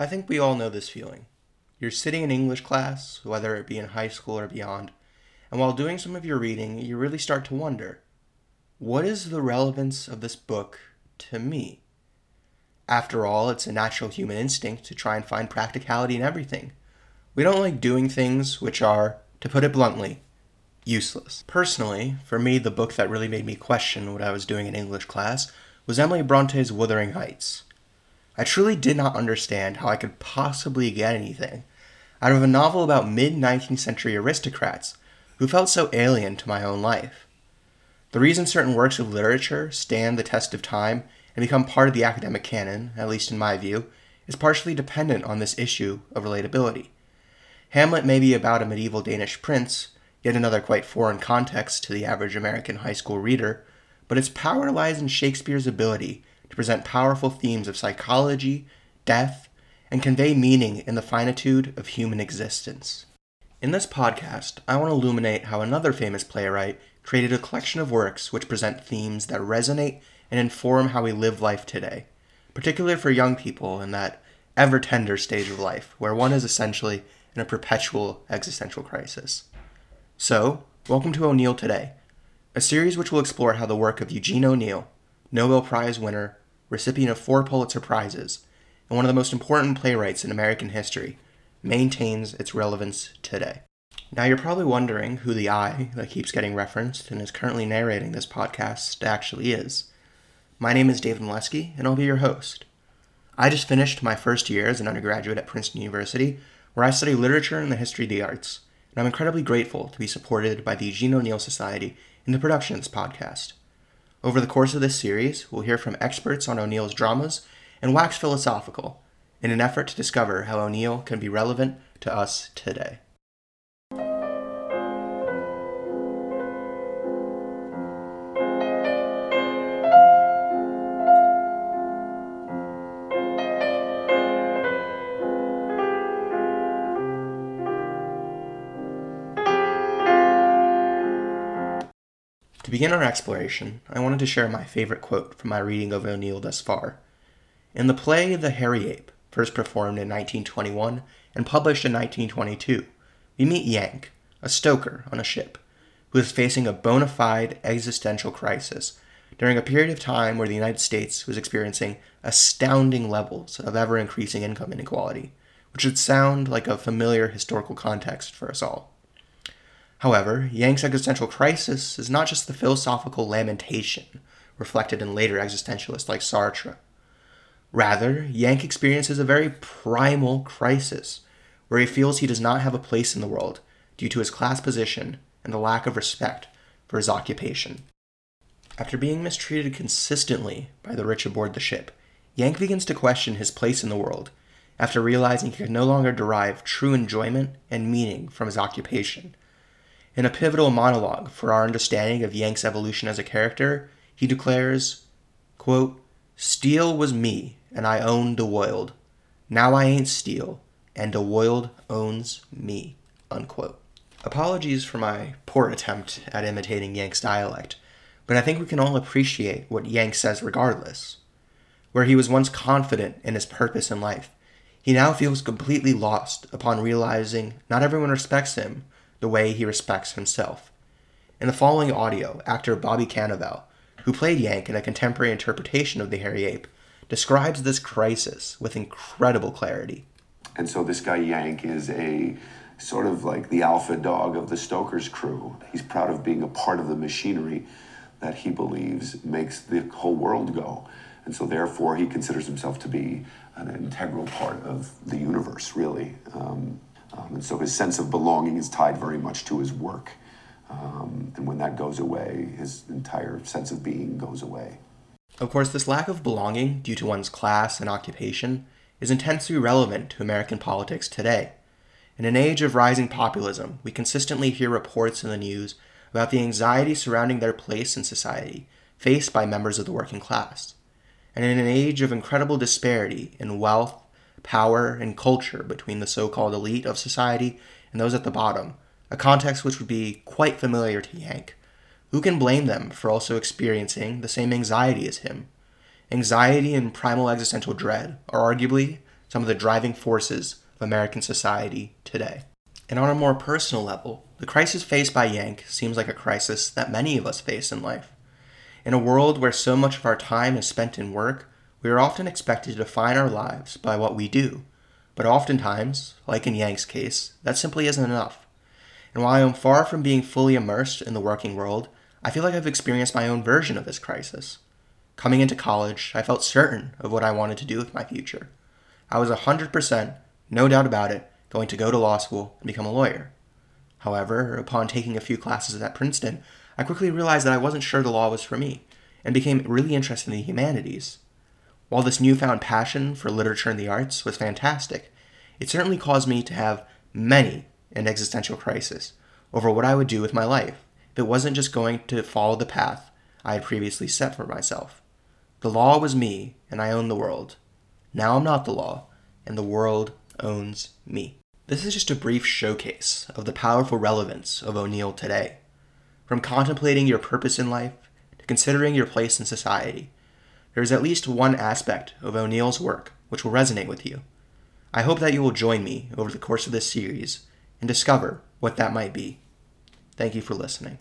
I think we all know this feeling. You're sitting in English class, whether it be in high school or beyond, and while doing some of your reading, you really start to wonder what is the relevance of this book to me? After all, it's a natural human instinct to try and find practicality in everything. We don't like doing things which are, to put it bluntly, useless. Personally, for me, the book that really made me question what I was doing in English class was Emily Bronte's Wuthering Heights. I truly did not understand how I could possibly get anything out of a novel about mid 19th century aristocrats who felt so alien to my own life. The reason certain works of literature stand the test of time and become part of the academic canon, at least in my view, is partially dependent on this issue of relatability. Hamlet may be about a medieval Danish prince, yet another quite foreign context to the average American high school reader, but its power lies in Shakespeare's ability to present powerful themes of psychology, death, and convey meaning in the finitude of human existence. In this podcast, I want to illuminate how another famous playwright created a collection of works which present themes that resonate and inform how we live life today, particularly for young people in that ever tender stage of life where one is essentially in a perpetual existential crisis. So, welcome to O'Neill Today, a series which will explore how the work of Eugene O'Neill, Nobel Prize winner, recipient of four Pulitzer Prizes, and one of the most important playwrights in American history, maintains its relevance today. Now, you're probably wondering who the I that keeps getting referenced and is currently narrating this podcast actually is. My name is David Molesky, and I'll be your host. I just finished my first year as an undergraduate at Princeton University, where I study literature and the history of the arts, and I'm incredibly grateful to be supported by the Eugene O'Neill Society in the production of this podcast. Over the course of this series, we'll hear from experts on O'Neill's dramas and wax philosophical in an effort to discover how O'Neill can be relevant to us today. To begin our exploration, I wanted to share my favorite quote from my reading of O'Neill thus far. In the play The Hairy Ape, first performed in 1921 and published in 1922, we meet Yank, a stoker on a ship, who is facing a bona fide existential crisis during a period of time where the United States was experiencing astounding levels of ever increasing income inequality, which would sound like a familiar historical context for us all. However, Yank's existential crisis is not just the philosophical lamentation reflected in later existentialists like Sartre. Rather, Yank experiences a very primal crisis where he feels he does not have a place in the world due to his class position and the lack of respect for his occupation. After being mistreated consistently by the rich aboard the ship, Yank begins to question his place in the world after realizing he could no longer derive true enjoyment and meaning from his occupation in a pivotal monologue for our understanding of Yank's evolution as a character, he declares, quote, Steel was me, and I owned the world. Now I ain't steel, and the world owns me. Unquote. Apologies for my poor attempt at imitating Yank's dialect, but I think we can all appreciate what Yank says regardless. Where he was once confident in his purpose in life, he now feels completely lost upon realizing not everyone respects him the way he respects himself. In the following audio, actor Bobby Cannavale, who played Yank in a contemporary interpretation of the hairy ape, describes this crisis with incredible clarity. And so this guy Yank is a sort of like the alpha dog of the Stoker's crew. He's proud of being a part of the machinery that he believes makes the whole world go. And so therefore he considers himself to be an integral part of the universe, really. Um, um, and so his sense of belonging is tied very much to his work. Um, and when that goes away, his entire sense of being goes away. Of course, this lack of belonging due to one's class and occupation is intensely relevant to American politics today. In an age of rising populism, we consistently hear reports in the news about the anxiety surrounding their place in society faced by members of the working class. And in an age of incredible disparity in wealth power, and culture between the so called elite of society and those at the bottom, a context which would be quite familiar to Yank. Who can blame them for also experiencing the same anxiety as him? Anxiety and primal existential dread are arguably some of the driving forces of American society today. And on a more personal level, the crisis faced by Yank seems like a crisis that many of us face in life. In a world where so much of our time is spent in work, we are often expected to define our lives by what we do. But oftentimes, like in Yank's case, that simply isn't enough. And while I am far from being fully immersed in the working world, I feel like I've experienced my own version of this crisis. Coming into college, I felt certain of what I wanted to do with my future. I was 100%, no doubt about it, going to go to law school and become a lawyer. However, upon taking a few classes at Princeton, I quickly realized that I wasn't sure the law was for me, and became really interested in the humanities. While this newfound passion for literature and the arts was fantastic, it certainly caused me to have many an existential crisis over what I would do with my life if it wasn't just going to follow the path I had previously set for myself. The law was me, and I owned the world. Now I'm not the law, and the world owns me. This is just a brief showcase of the powerful relevance of O'Neill today. From contemplating your purpose in life to considering your place in society, there is at least one aspect of O'Neill's work which will resonate with you. I hope that you will join me over the course of this series and discover what that might be. Thank you for listening.